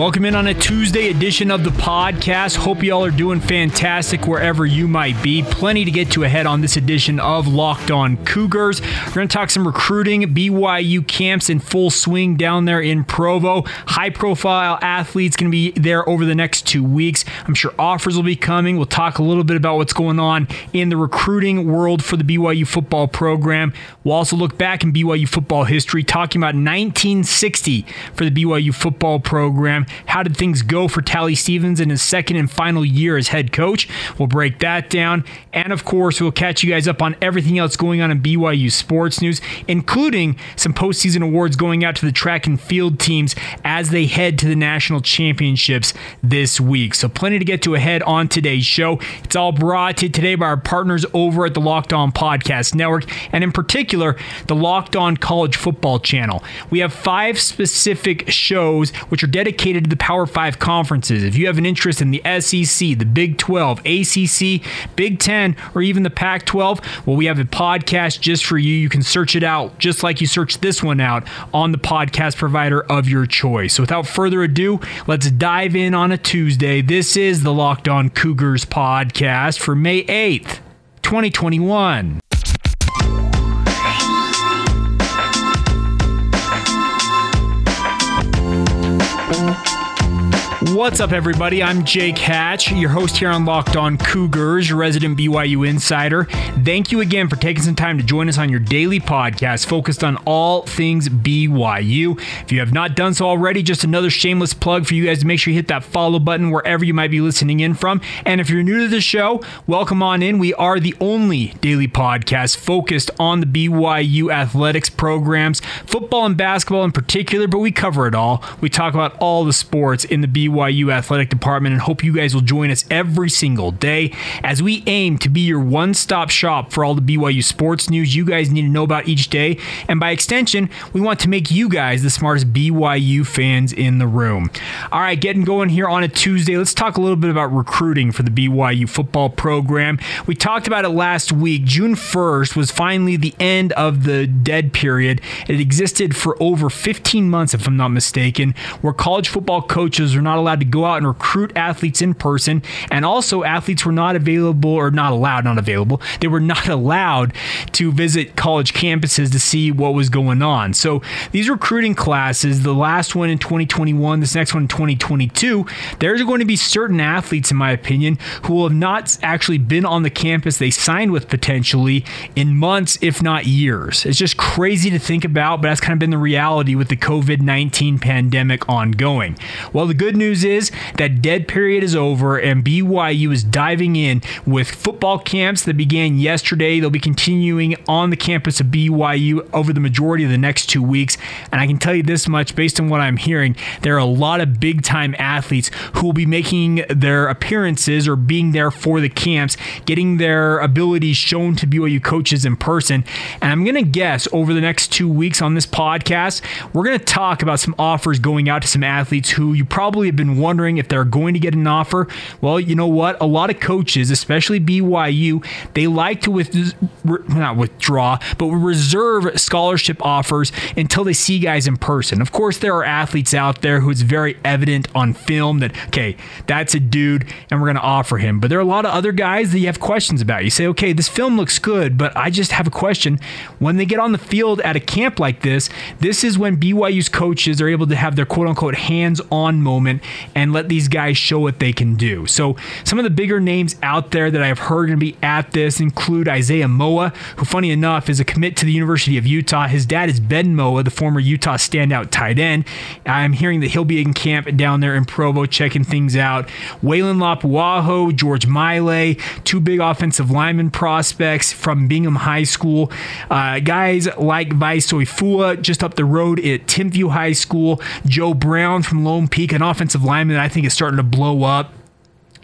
Welcome in on a Tuesday edition of the podcast. Hope y'all are doing fantastic wherever you might be. Plenty to get to ahead on this edition of Locked On Cougars. We're going to talk some recruiting. BYU camps in full swing down there in Provo. High profile athletes going to be there over the next two weeks. I'm sure offers will be coming. We'll talk a little bit about what's going on in the recruiting world for the BYU football program. We'll also look back in BYU football history, talking about 1960 for the BYU football program program. How did things go for Tally Stevens in his second and final year as head coach? We'll break that down. And of course, we'll catch you guys up on everything else going on in BYU sports news, including some postseason awards going out to the track and field teams as they head to the national championships this week. So, plenty to get to ahead on today's show. It's all brought to you today by our partners over at the Locked On Podcast Network, and in particular, the Locked On College Football Channel. We have five specific shows which are dedicated to the Power Five conferences. If you have an interest in the SEC, the Big 12, ACC, Big 10, or even the Pac 12, well, we have a podcast just for you. You can search it out just like you search this one out on the podcast provider of your choice. So without further ado, let's dive in on a Tuesday. This is the Locked On Cougars podcast for May 8th, 2021. What's up, everybody? I'm Jake Hatch, your host here on Locked On Cougars, your resident BYU insider. Thank you again for taking some time to join us on your daily podcast focused on all things BYU. If you have not done so already, just another shameless plug for you guys to make sure you hit that follow button wherever you might be listening in from. And if you're new to the show, welcome on in. We are the only daily podcast focused on the BYU athletics programs, football and basketball in particular, but we cover it all. We talk about all the sports in the BYU BYU Athletic Department and hope you guys will join us every single day as we aim to be your one stop shop for all the BYU sports news you guys need to know about each day. And by extension, we want to make you guys the smartest BYU fans in the room. All right, getting going here on a Tuesday, let's talk a little bit about recruiting for the BYU football program. We talked about it last week. June 1st was finally the end of the dead period. It existed for over 15 months, if I'm not mistaken, where college football coaches are not allowed to go out and recruit athletes in person, and also athletes were not available or not allowed, not available. They were not allowed to visit college campuses to see what was going on. So these recruiting classes, the last one in 2021, this next one in 2022, there's going to be certain athletes, in my opinion, who will have not actually been on the campus they signed with potentially in months, if not years. It's just crazy to think about, but that's kind of been the reality with the COVID 19 pandemic ongoing. Well, the good news news is that dead period is over and BYU is diving in with football camps that began yesterday. They'll be continuing on the campus of BYU over the majority of the next two weeks. And I can tell you this much based on what I'm hearing, there are a lot of big time athletes who will be making their appearances or being there for the camps, getting their abilities shown to BYU coaches in person. And I'm going to guess over the next two weeks on this podcast, we're going to talk about some offers going out to some athletes who you probably have been wondering if they're going to get an offer. Well, you know what? A lot of coaches, especially BYU, they like to with, not withdraw, but reserve scholarship offers until they see guys in person. Of course, there are athletes out there who it's very evident on film that, okay, that's a dude and we're going to offer him. But there are a lot of other guys that you have questions about. You say, okay, this film looks good, but I just have a question. When they get on the field at a camp like this, this is when BYU's coaches are able to have their quote unquote hands on moment and let these guys show what they can do. So some of the bigger names out there that I've heard going to be at this include Isaiah Moa, who funny enough is a commit to the University of Utah. His dad is Ben Moa, the former Utah standout tight end. I'm hearing that he'll be in camp down there in Provo checking things out. Waylon Lapuaho, George Miley, two big offensive lineman prospects from Bingham High School. Uh, guys like Vice Soifua just up the road at Timpview High School. Joe Brown from Lone Peak, an offensive lineman that I think is starting to blow up.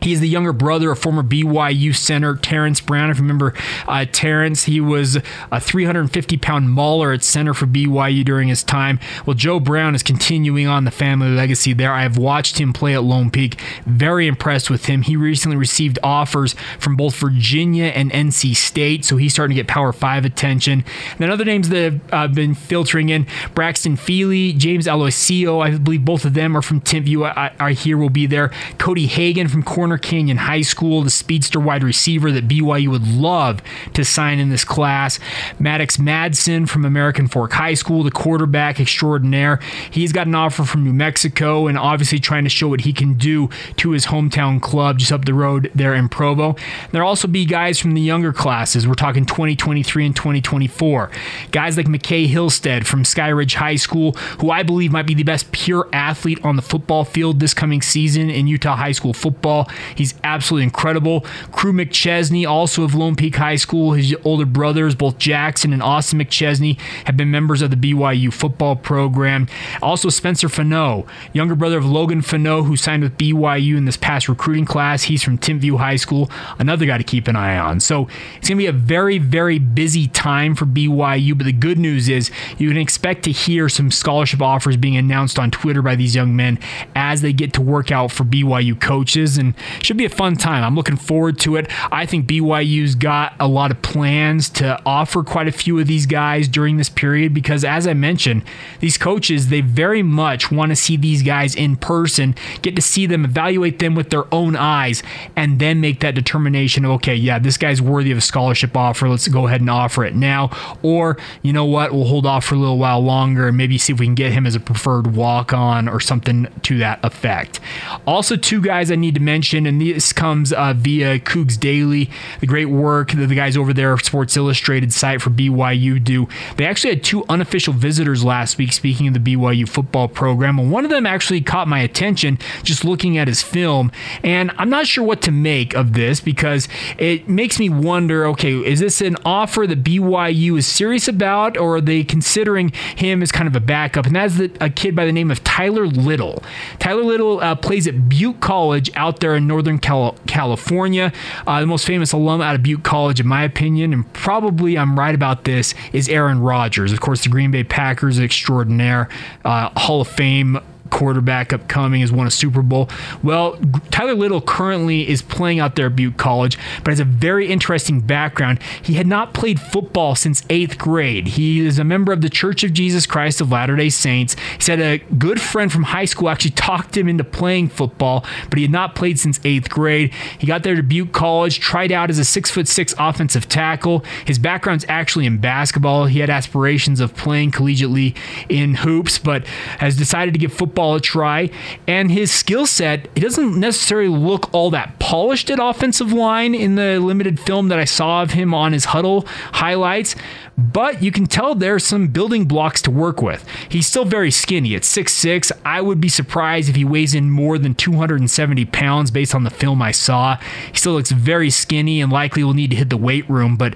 He is the younger brother of former BYU center Terrence Brown. If you remember uh, Terrence, he was a 350 pound mauler at center for BYU during his time. Well, Joe Brown is continuing on the family legacy there. I have watched him play at Lone Peak. Very impressed with him. He recently received offers from both Virginia and NC State, so he's starting to get Power 5 attention. And then other names that have uh, been filtering in Braxton Feely, James Aloisio, I believe both of them are from Timpview. I, I hear will be there. Cody Hagan from Corner Canyon High School, the speedster wide receiver that BYU would love to sign in this class. Maddox Madsen from American Fork High School, the quarterback extraordinaire. He's got an offer from New Mexico and obviously trying to show what he can do to his hometown club just up the road there in Provo. There'll also be guys from the younger classes. We're talking 2023 and 2024. Guys like McKay Hillstead from Skyridge High School, who I believe might be the best pure athlete on the football field this coming season in Utah high school football. He's absolutely incredible. Crew McChesney, also of Lone Peak High School, his older brothers, both Jackson and Austin McChesney, have been members of the BYU football program. Also, Spencer Fano, younger brother of Logan Fano, who signed with BYU in this past recruiting class. He's from Timpview High School, another guy to keep an eye on. So it's going to be a very, very busy time for BYU. But the good news is you can expect to hear some scholarship offers being announced on Twitter by these young men as they get to work out for BYU coaches. And should be a fun time. I'm looking forward to it. I think BYU's got a lot of plans to offer quite a few of these guys during this period because, as I mentioned, these coaches, they very much want to see these guys in person, get to see them, evaluate them with their own eyes, and then make that determination of, okay, yeah, this guy's worthy of a scholarship offer. Let's go ahead and offer it now. Or, you know what, we'll hold off for a little while longer and maybe see if we can get him as a preferred walk on or something to that effect. Also, two guys I need to mention, and this comes uh, via Cougs Daily, the great work that the guys over there, Sports Illustrated site for BYU do. They actually had two unofficial visitors last week, speaking of the BYU football program, and one of them actually caught my attention just looking at his film. And I'm not sure what to make of this because it makes me wonder okay, is this an offer that BYU is serious about, or are they considering him as kind of a backup? And that's the, a kid by the name of Tyler Little. Tyler Little uh, plays at Butte College out there in Northern Cal- California. Uh, the most famous alum out of Butte College, in my opinion, and probably I'm right about this, is Aaron Rodgers. Of course, the Green Bay Packers extraordinaire, uh, Hall of Fame quarterback upcoming, has won a Super Bowl. Well, Tyler Little currently is playing out there at Butte College, but has a very interesting background. He had not played football since eighth grade. He is a member of the Church of Jesus Christ of Latter day Saints. He said a good friend from high school actually talked him into playing football, but he had not played since eighth grade. He got there to Butte College, tried out as a six foot six offensive tackle. His background's actually in basketball. He had aspirations of playing collegiately in hoops, but has decided to give football a try. And his skill set, it doesn't necessarily look all that polished at offensive line in the limited film that I saw of him on his Hudl highlights but you can tell there's some building blocks to work with. He's still very skinny at 6'6. I would be surprised if he weighs in more than 270 pounds based on the film I saw. He still looks very skinny and likely will need to hit the weight room, but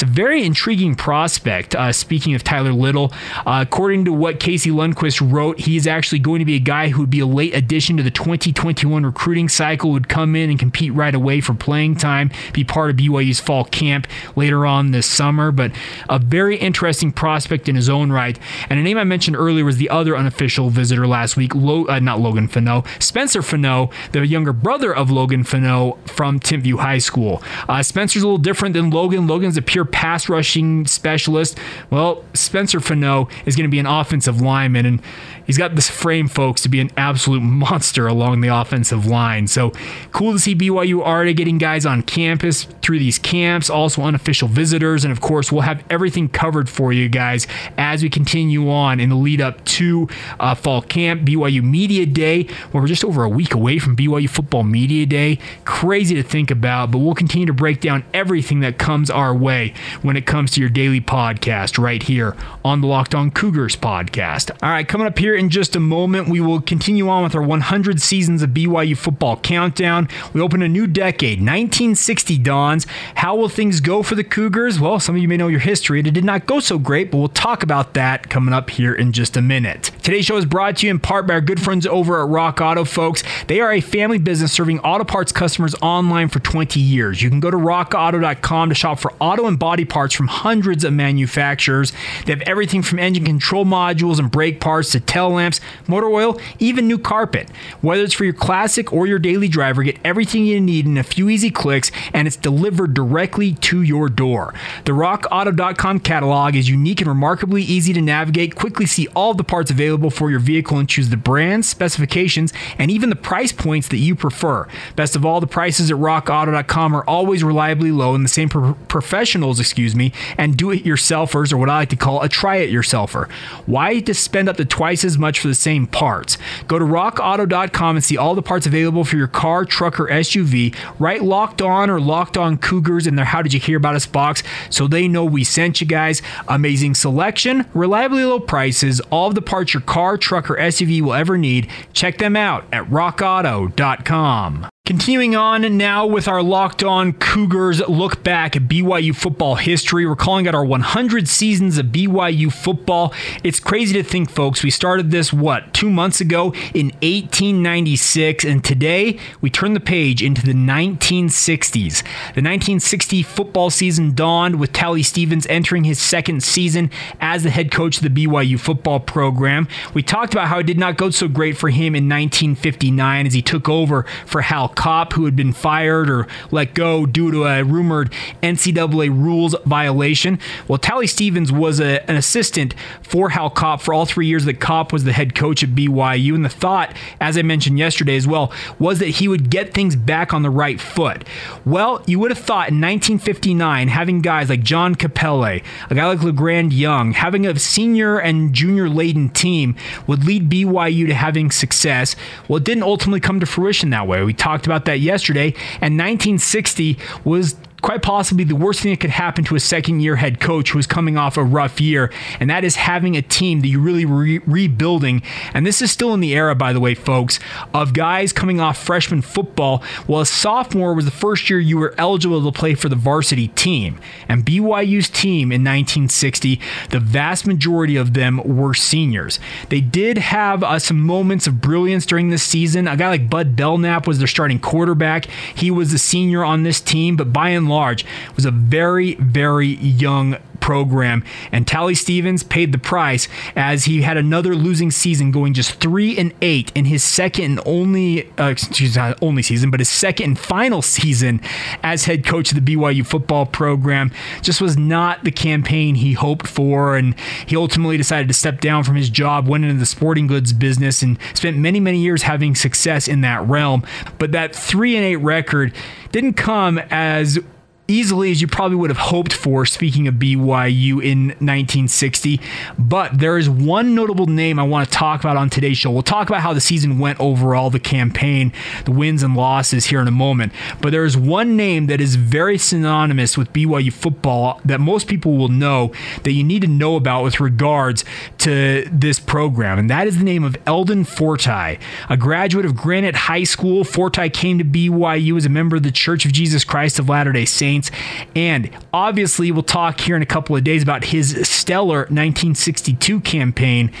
it's a very intriguing prospect. Uh, speaking of Tyler Little, uh, according to what Casey Lundquist wrote, he's actually going to be a guy who would be a late addition to the 2021 recruiting cycle, would come in and compete right away for playing time, be part of BYU's fall camp later on this summer. But a very interesting prospect in his own right. And a name I mentioned earlier was the other unofficial visitor last week, Lo- uh, not Logan Fano, Spencer Fano, the younger brother of Logan Fano from Timpview High School. Uh, Spencer's a little different than Logan. Logan's a pure pass rushing specialist. Well, Spencer Fano is going to be an offensive lineman, and he's got this frame, folks, to be an absolute monster along the offensive line. So cool to see BYU already getting guys on campus through these camps, also unofficial visitors, and of course, we'll have everything everything covered for you guys as we continue on in the lead up to uh, fall camp, BYU Media Day, where we're just over a week away from BYU Football Media Day. Crazy to think about, but we'll continue to break down everything that comes our way when it comes to your daily podcast right here on the Locked On Cougars podcast. All right, coming up here in just a moment, we will continue on with our 100 seasons of BYU football countdown. We open a new decade, 1960 dawns. How will things go for the Cougars? Well, some of you may know your history it did not go so great, but we'll talk about that coming up here in just a minute. Today's show is brought to you in part by our good friends over at Rock Auto, folks. They are a family business serving auto parts customers online for 20 years. You can go to rockauto.com to shop for auto and body parts from hundreds of manufacturers. They have everything from engine control modules and brake parts to tail lamps, motor oil, even new carpet. Whether it's for your classic or your daily driver, get everything you need in a few easy clicks and it's delivered directly to your door. The rockauto.com catalog is unique and remarkably easy to navigate. Quickly see all the parts available for your vehicle and choose the brands, specifications, and even the price points that you prefer. Best of all, the prices at rockauto.com are always reliably low and the same pro- professionals, excuse me, and do-it-yourselfers or what I like to call a try-it-yourselfer. Why to spend up to twice as much for the same parts? Go to rockauto.com and see all the parts available for your car, truck, or SUV. Write locked on or locked on Cougars in their How Did You Hear About Us box so they know we sent you guys. Amazing selection, reliably low prices, all of the parts your car, truck, or SUV will ever need. Check them out at rockauto.com. Continuing on now with our Locked On Cougars look back at BYU football history. We're calling it our 100 seasons of BYU football. It's crazy to think, folks. We started this, what, two months ago in 1896, and today we turn the page into the 1960s. The 1960 football season dawned with Tally Stevens entering his second season as the head coach of the BYU football program. We talked about how it did not go so great for him in 1959 as he took over for Hal Kopp who had been fired or let go due to a rumored NCAA rules violation. Well, Tally Stevens was a, an assistant for Hal Kopp for all three years that Kopp was the head coach at BYU. And the thought, as I mentioned yesterday as well, was that he would get things back on the right foot. Well, you would have thought in 1959, having guys like John Capelle, a guy like LeGrand Young, having a senior and junior laden team would lead BYU to having success. Well, it didn't ultimately come to fruition that way. We talked about that yesterday. And 1960 was quite possibly the worst thing that could happen to a second year head coach who is coming off a rough year, and that is having a team that you're really re- rebuilding. And this is still in the era, by the way, folks, of guys coming off freshman football. Well, a sophomore was the first year you were eligible to play for the varsity team. And BYU's team in 1960, the vast majority of them were seniors. They did have uh, some moments of brilliance during this season. A guy like Bud Belknap was their starting quarterback. He was the senior on this team, but by and large was a very, very young program. And Tally Stevens paid the price as he had another losing season, going just three and eight in his second and only, uh, excuse not only season, but his second and final season as head coach of the BYU football program. Just was not the campaign he hoped for, and he ultimately decided to step down from his job, went into the sporting goods business, and spent many, many years having success in that realm. But that three and eight record didn't come as easily as you probably would have hoped for, speaking of BYU in 1960. But there is one notable name I want to talk about on today's show. We'll talk about how the season went overall, the campaign, the wins and losses here in a moment. But there is one name that is very synonymous with BYU football that most people will know that you need to know about with regards to this program. And that is the name of Eldon Fortie, a graduate of Granite High School. Fortie came to BYU as a member of the Church of Jesus Christ of Latter day Saints. And obviously, we'll talk here in a couple of days about his stellar 1962 campaign.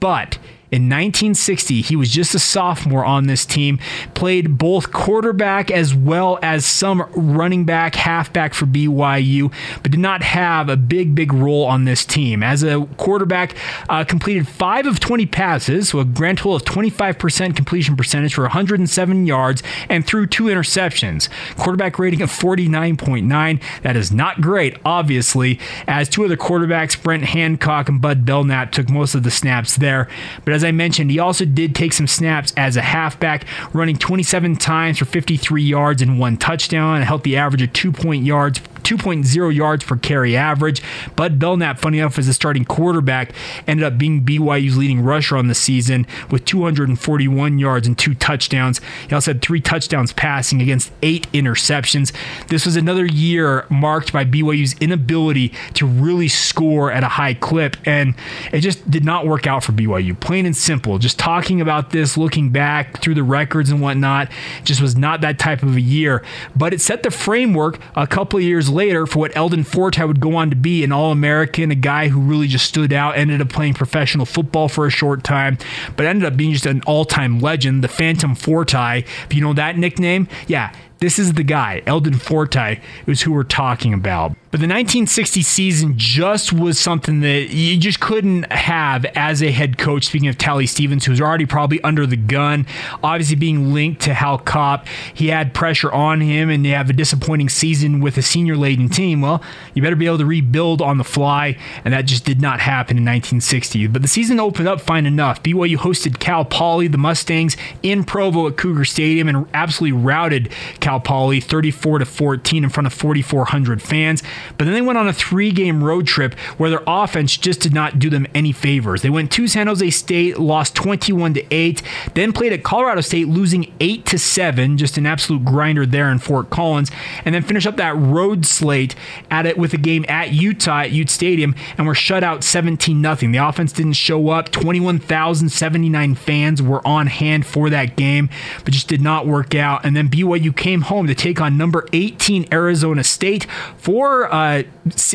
But in 1960, he was just a sophomore on this team, played both quarterback as well as some running back, halfback for BYU, but did not have a big, big role on this team. As a quarterback, uh, completed 5 of 20 passes, so a grand total of 25% completion percentage for 107 yards, and threw two interceptions. Quarterback rating of 49.9. That is not great, obviously, as two other quarterbacks, Brent Hancock and Bud Belknap, took most of the snaps there. But as I mentioned, he also did take some snaps as a halfback, running 27 times for 53 yards and one touchdown, a healthy average of 2 point yards 2.0 yards per carry average. Bud Belknap, funny enough, as a starting quarterback, ended up being BYU's leading rusher on the season with 241 yards and two touchdowns. He also had three touchdowns passing against eight interceptions. This was another year marked by BYU's inability to really score at a high clip, and it just did not work out for BYU. Plain and simple. Just talking about this, looking back through the records and whatnot, just was not that type of a year. But it set the framework a couple of years later, for what Eldon Fortie would go on to be an All American, a guy who really just stood out, ended up playing professional football for a short time, but ended up being just an all time legend, the Phantom Fortie. If you know that nickname, yeah, this is the guy, Eldon Fortie, is who we're talking about. But the 1960 season just was something that you just couldn't have as a head coach. Speaking of Tally Stevens, who was already probably under the gun, obviously being linked to Hal Kopp, he had pressure on him, and they have a disappointing season with a senior laden team. Well, you better be able to rebuild on the fly, and that just did not happen in 1960. But the season opened up fine enough. BYU hosted Cal Poly, the Mustangs, in Provo at Cougar Stadium, and absolutely routed Cal Poly 34 to 14 in front of 4,400 fans. But then they went on a three game road trip where their offense just did not do them any favors. They went to San Jose State, lost 21 to 8, then played at Colorado State, losing 8 to 7, just an absolute grinder there in Fort Collins, and then finish up that road slate at it with a game at Utah at Ute Stadium and were shut out 17 0. The offense didn't show up. 21,079 fans were on hand for that game, but just did not work out. And then BYU came home to take on number 18 Arizona State for uh,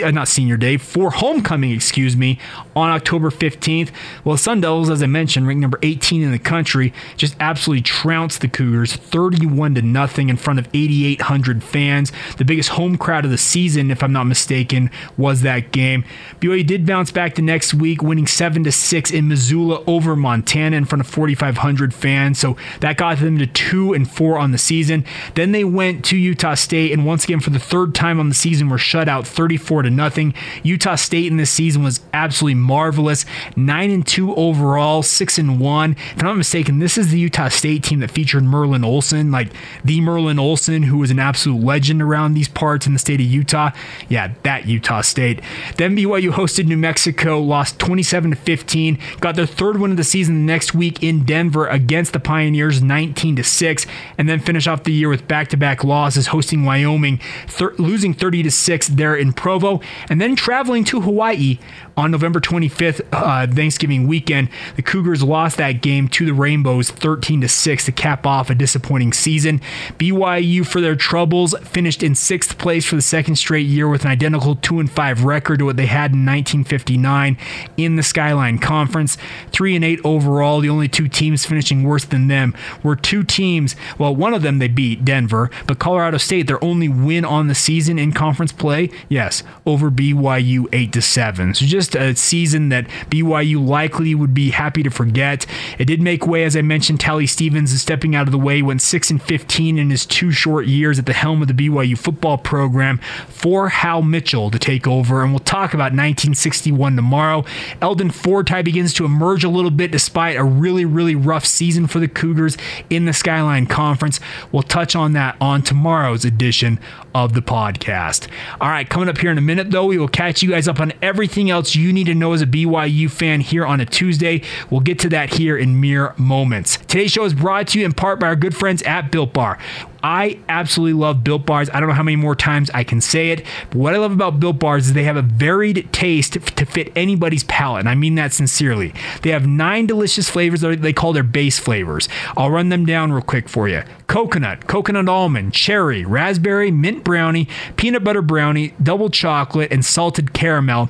uh, not senior day for homecoming, excuse me, on October 15th. Well, Sun Devils, as I mentioned, ranked number 18 in the country, just absolutely trounced the Cougars 31 to nothing in front of 8,800 fans. The biggest home crowd of the season, if I'm not mistaken, was that game. BYU did bounce back the next week, winning 7 to 6 in Missoula over Montana in front of 4,500 fans. So that got them to 2 and 4 on the season. Then they went to Utah State, and once again, for the third time on the season, were shut out 34 to nothing. Utah State in this season was absolutely marvelous. 9 and 2 overall, 6 and 1. If I'm not mistaken, this is the Utah State team that featured Merlin Olsen, like the Merlin Olsen who was an absolute legend around these parts in the state of Utah. Yeah, that Utah State. Then BYU hosted New Mexico, lost 27 to 15, got their third win of the season the next week in Denver against the Pioneers 19 to 6, and then finish off the year with back-to-back losses hosting Wyoming, thir- losing 30 to 6 there in Provo, and then traveling to Hawaii on November 25th, uh, Thanksgiving weekend. The Cougars lost that game to the Rainbows 13 to 6 to cap off a disappointing season. BYU, for their troubles, finished in sixth place for the second straight year with an identical 2 and 5 record to what they had in 1959 in the Skyline Conference. 3 and 8 overall. The only two teams finishing worse than them were two teams. Well, one of them they beat Denver, but Colorado State, their only win on the season in conference play, yes, over BYU 8 to 7. So just a season that BYU likely would be happy to forget. It did make way, as I mentioned, Tally Stevens is stepping out of the way, went 6 and 15 in his two short years at the helm of the BYU football program for Hal Mitchell to take over. And we'll talk about 1961 tomorrow. Eldon Fortie begins to emerge a little bit despite a really, really rough season for the Cougars in the Skyline Conference. We'll touch on that on tomorrow's edition of the podcast. All right, coming up here in a minute, though, we will catch you guys up on everything else you need to know as a BYU fan here on a Tuesday. We'll get to that here in mere moments. Today's show is brought to you in part by our good friends at Built Bar. I absolutely love Built Bars. I don't know how many more times I can say it, but what I love about Built Bars is they have a varied taste to fit anybody's palate, and I mean that sincerely. They have nine delicious flavors that they call their base flavors. I'll run them down real quick for you coconut, coconut almond, cherry, raspberry, mint brownie, peanut butter brownie, double chocolate, and salted caramel.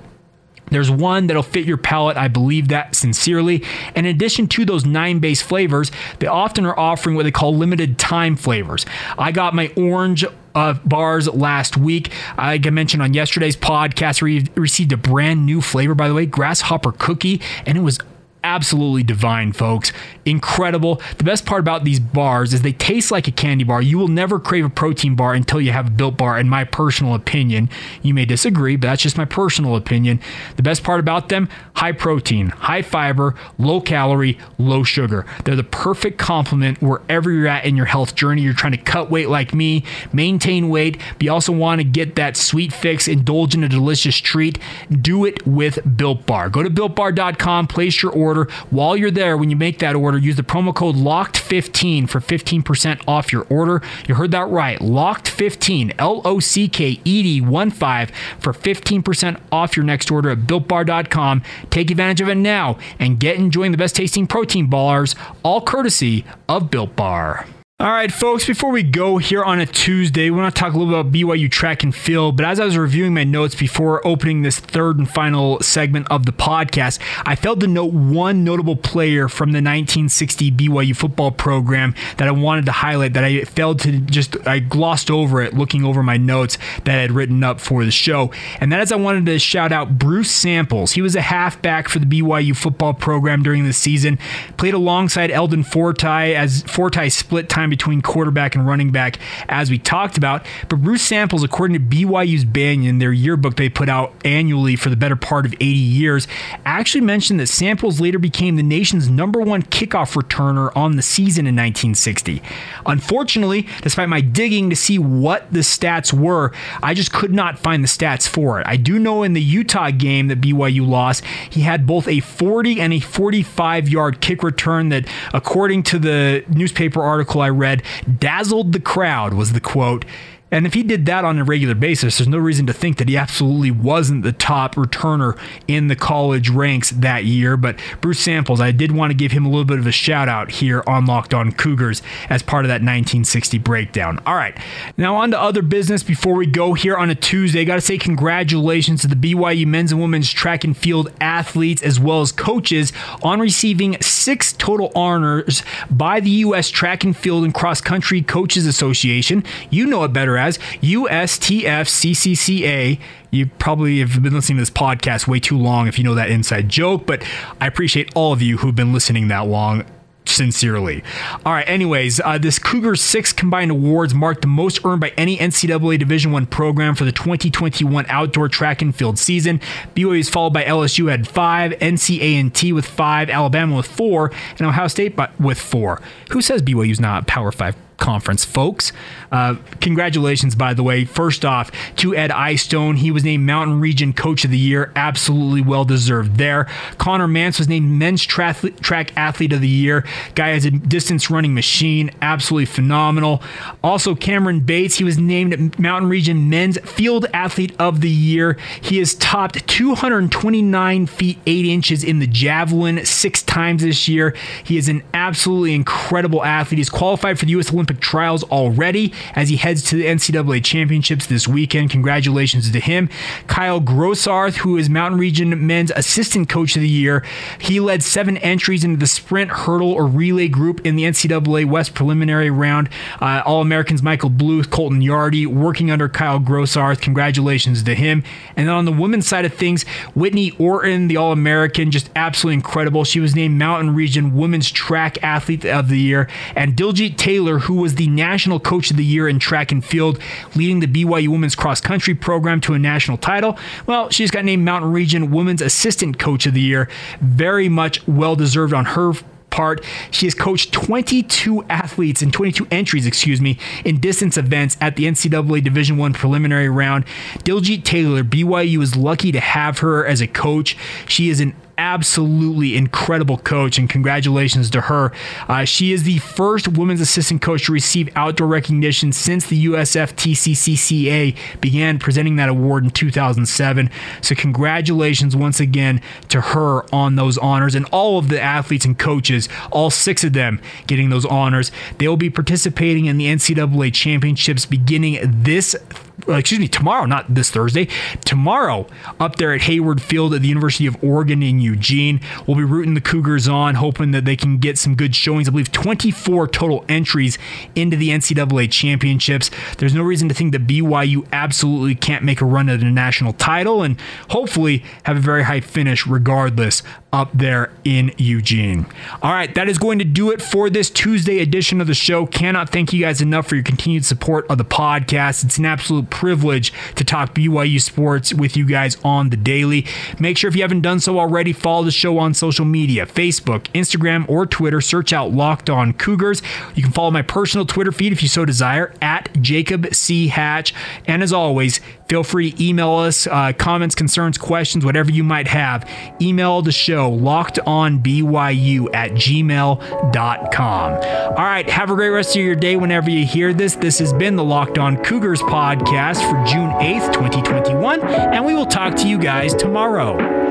There's one that'll fit your palate. I believe that sincerely. And in addition to those nine base flavors, they often are offering what they call limited time flavors. I got my orange uh, bars last week. Like I mentioned on yesterday's podcast, we received a brand new flavor, by the way, grasshopper cookie, and it was absolutely divine, folks. Incredible. The best part about these bars is they taste like a candy bar. You will never crave a protein bar until you have a built bar, in my personal opinion. You may disagree, but that's just my personal opinion. The best part about them high protein, high fiber, low calorie, low sugar. They're the perfect complement wherever you're at in your health journey. You're trying to cut weight like me, maintain weight, but you also want to get that sweet fix, indulge in a delicious treat. Do it with Built Bar. Go to builtbar.com, place your order. While you're there, when you make that order, use the promo code LOCKED15 for 15% off your order. You heard that right. LOCKED15, L O C K E D 1 5 for 15% off your next order at builtbar.com. Take advantage of it now and get enjoying the best tasting protein bars, all courtesy of Built Bar. All right, folks, before we go here on a Tuesday, we want to talk a little bit about BYU track and field. But as I was reviewing my notes before opening this third and final segment of the podcast, I failed to note one notable player from the 1960 BYU football program that I wanted to highlight that I failed to just, I glossed over it looking over my notes that I had written up for the show. And that is, I wanted to shout out Bruce Samples. He was a halfback for the BYU football program during the season, played alongside Eldon Fortie as Fortie split time time between quarterback and running back, as we talked about. But Bruce Samples, according to BYU's Banyan, their yearbook they put out annually for the better part of 80 years, actually mentioned that Samples later became the nation's number one kickoff returner on the season in 1960. Unfortunately, despite my digging to see what the stats were, I just could not find the stats for it. I do know in the Utah game that BYU lost, he had both a 40 and a 45 yard kick return that, according to the newspaper article I read, dazzled the crowd, was the quote. And if he did that on a regular basis, there's no reason to think that he absolutely wasn't the top returner in the college ranks that year. But Bruce Samples, I did want to give him a little bit of a shout out here on Locked On Cougars as part of that 1960 breakdown. All right, now on to other business before we go here on a Tuesday. Got to say congratulations to the BYU men's and women's track and field athletes as well as coaches on receiving six total honors by the U.S. Track and Field and Cross Country Coaches Association. You know it better as USTFCCCA. You probably have been listening to this podcast way too long if you know that inside joke, but I appreciate all of you who've been listening that long sincerely. All right. Anyways, uh, this Cougar Six combined awards marked the most earned by any NCAA Division One program for the 2021 outdoor track and field season. BYU is followed by LSU had five, NCA&T with five, Alabama with four, and Ohio State with four. Who says BYU's not Power Five conference, folks. Uh, congratulations, by the way. First off, to Ed Eyestone. He was named Mountain Region Coach of the Year. Absolutely well deserved there. Conner Mantz was named Men's Track Athlete of the Year. Guy is a distance running machine. Absolutely phenomenal. Also, Cameron Bates. He was named Mountain Region Men's Field Athlete of the Year. He has topped 229 feet 8 inches in the javelin six times this year. He is an absolutely incredible athlete. He's qualified for the U.S. Olympic Olympic trials already as he heads to the NCAA championships this weekend. Congratulations to him. Kyle Grossarth, who is Mountain Region Men's Assistant Coach of the Year, he led seven entries into the sprint, hurdle, or relay group in the NCAA West preliminary round. Uh, All Americans Michael Bluth, Colton Yardy, working under Kyle Grossarth. Congratulations to him. And then on the women's side of things, Whitney Orton, the All American, just absolutely incredible. She was named Mountain Region Women's Track Athlete of the Year. And Diljeet Taylor, who was the National Coach of the Year in track and field, leading the BYU Women's Cross Country program to a national title. Well, she's got named Mountain Region Women's Assistant Coach of the Year. Very much well deserved on her part. She has coached 22 athletes and 22 entries, excuse me, in distance events at the NCAA Division One preliminary round. Diljeet Taylor, BYU is lucky to have her as a coach. She is an absolutely incredible coach, and congratulations to her. Uh, she is the first women's assistant coach to receive outdoor recognition since the USTFCCCA began presenting that award in 2007. So, congratulations once again to her on those honors and all of the athletes and coaches, all six of them getting those honors. They will be participating in the NCAA championships beginning this Uh, excuse me, tomorrow, not this Thursday, tomorrow up there at Hayward Field at the University of Oregon in Eugene. We'll be rooting the Cougars on, hoping that they can get some good showings. I believe 24 total entries into the NCAA championships. There's no reason to think that BYU absolutely can't make a run at a national title and hopefully have a very high finish regardless up there in Eugene. All right, that is going to do it for this Tuesday edition of the show. Cannot thank you guys enough for your continued support of the podcast. It's an absolute privilege to talk BYU sports with you guys on the daily. Make sure if you haven't done so already, follow the show on social media Facebook, Instagram, or Twitter. Search out Locked On Cougars. You can follow my personal Twitter feed if you so desire at Jacob C. Hatch. And as always, feel free to email us uh, comments, concerns, questions, whatever you might have. Email the show lockedonbyu at gmail.com. All right, have a great rest of your day whenever you hear this. This has been the Locked On Cougars podcast for June 8th, 2021, and we will talk to you guys tomorrow.